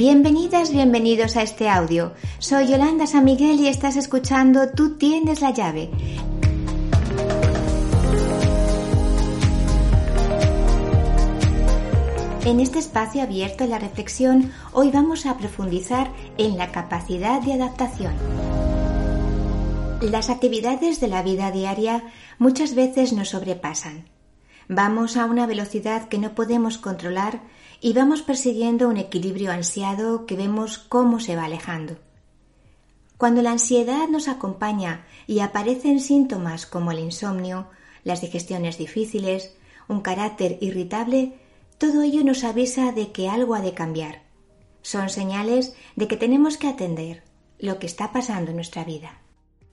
Bienvenidas, bienvenidos a este audio. Soy Yolanda San Miguel y estás escuchando Tú tienes la llave. En este espacio abierto a la reflexión, hoy vamos a profundizar en la capacidad de adaptación. Las actividades de la vida diaria muchas veces nos sobrepasan. Vamos a una velocidad que no podemos controlar y vamos persiguiendo un equilibrio ansiado que vemos cómo se va alejando. Cuando la ansiedad nos acompaña y aparecen síntomas como el insomnio, las digestiones difíciles, un carácter irritable, todo ello nos avisa de que algo ha de cambiar. Son señales de que tenemos que atender lo que está pasando en nuestra vida.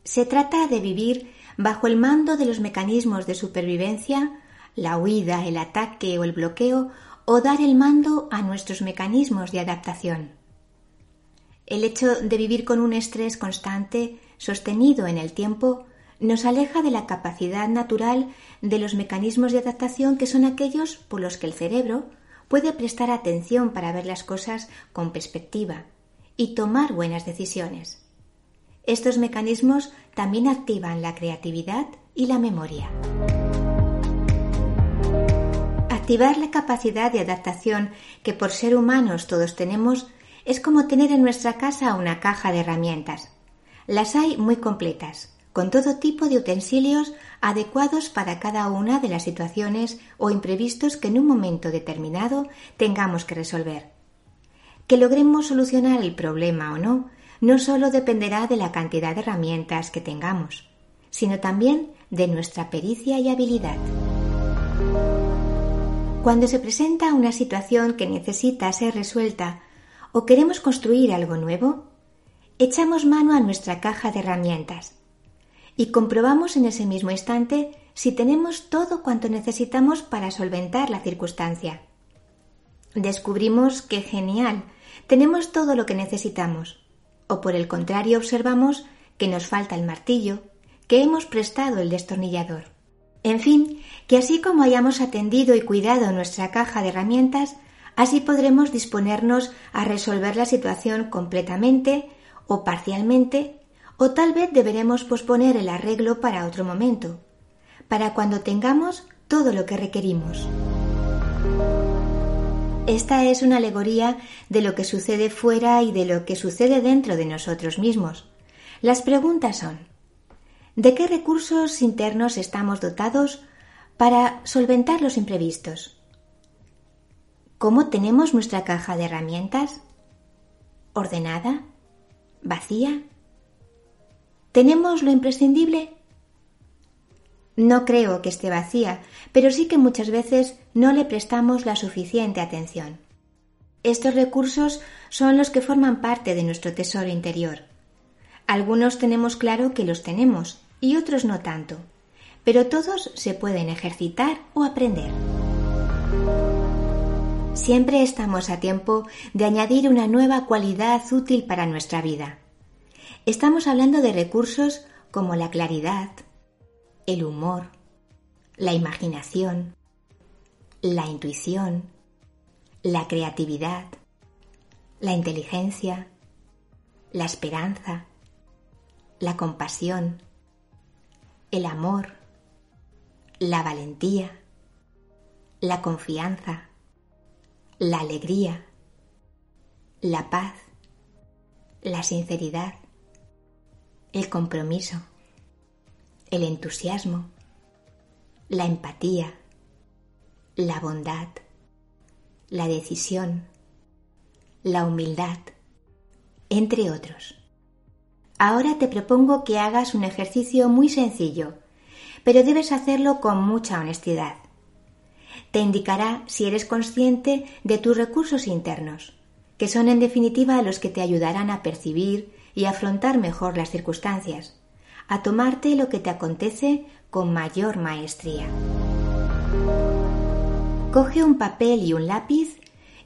Se trata de vivir bajo el mando de los mecanismos de supervivencia, la huida, el ataque o el bloqueo o dar el mando a nuestros mecanismos de adaptación. El hecho de vivir con un estrés constante, sostenido en el tiempo, nos aleja de la capacidad natural de los mecanismos de adaptación que son aquellos por los que el cerebro puede prestar atención para ver las cosas con perspectiva y tomar buenas decisiones. Estos mecanismos también activan la creatividad y la memoria. Activar la capacidad de adaptación que por ser humanos todos tenemos es como tener en nuestra casa una caja de herramientas. Las hay muy completas, con todo tipo de utensilios adecuados para cada una de las situaciones o imprevistos que en un momento determinado tengamos que resolver. Que logremos solucionar el problema o no, no solo dependerá de la cantidad de herramientas que tengamos, sino también de nuestra pericia y habilidad. Cuando se presenta una situación que necesita ser resuelta o queremos construir algo nuevo, echamos mano a nuestra caja de herramientas y comprobamos en ese mismo instante si tenemos todo cuanto necesitamos para solventar la circunstancia. Descubrimos que genial, tenemos todo lo que necesitamos, o por el contrario observamos que nos falta el martillo, que hemos prestado el destornillador. En fin, que así como hayamos atendido y cuidado nuestra caja de herramientas, así podremos disponernos a resolver la situación completamente o parcialmente, o tal vez deberemos posponer el arreglo para otro momento, para cuando tengamos todo lo que requerimos. Esta es una alegoría de lo que sucede fuera y de lo que sucede dentro de nosotros mismos. Las preguntas son ¿De qué recursos internos estamos dotados para solventar los imprevistos? ¿Cómo tenemos nuestra caja de herramientas? ¿Ordenada? ¿Vacía? ¿Tenemos lo imprescindible? No creo que esté vacía, pero sí que muchas veces no le prestamos la suficiente atención. Estos recursos son los que forman parte de nuestro tesoro interior. Algunos tenemos claro que los tenemos y otros no tanto, pero todos se pueden ejercitar o aprender. Siempre estamos a tiempo de añadir una nueva cualidad útil para nuestra vida. Estamos hablando de recursos como la claridad, el humor, la imaginación, la intuición, la creatividad, la inteligencia, la esperanza, la compasión, el amor, la valentía, la confianza, la alegría, la paz, la sinceridad, el compromiso, el entusiasmo, la empatía, la bondad, la decisión, la humildad, entre otros. Ahora te propongo que hagas un ejercicio muy sencillo, pero debes hacerlo con mucha honestidad. te indicará si eres consciente de tus recursos internos, que son en definitiva los que te ayudarán a percibir y afrontar mejor las circunstancias, a tomarte lo que te acontece con mayor maestría. Coge un papel y un lápiz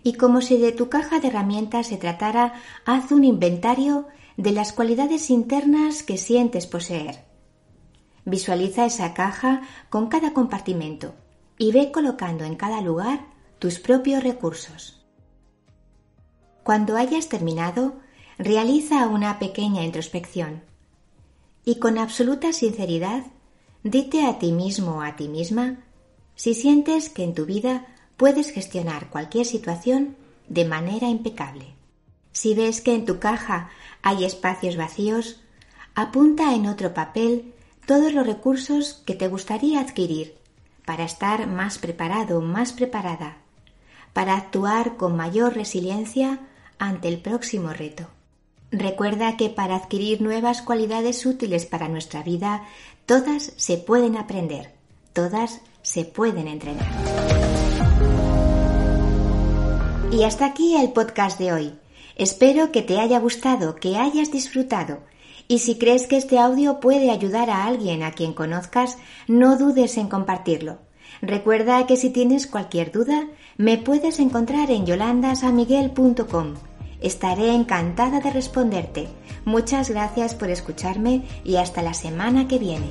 y como si de tu caja de herramientas se tratara, haz un inventario de las cualidades internas que sientes poseer. Visualiza esa caja con cada compartimento y ve colocando en cada lugar tus propios recursos. Cuando hayas terminado, realiza una pequeña introspección y con absoluta sinceridad dite a ti mismo o a ti misma si sientes que en tu vida puedes gestionar cualquier situación de manera impecable. Si ves que en tu caja hay espacios vacíos, apunta en otro papel todos los recursos que te gustaría adquirir para estar más preparado, más preparada, para actuar con mayor resiliencia ante el próximo reto. Recuerda que para adquirir nuevas cualidades útiles para nuestra vida, todas se pueden aprender, todas se pueden entrenar. Y hasta aquí el podcast de hoy. Espero que te haya gustado, que hayas disfrutado. Y si crees que este audio puede ayudar a alguien a quien conozcas, no dudes en compartirlo. Recuerda que si tienes cualquier duda, me puedes encontrar en yolandasamiguel.com. Estaré encantada de responderte. Muchas gracias por escucharme y hasta la semana que viene.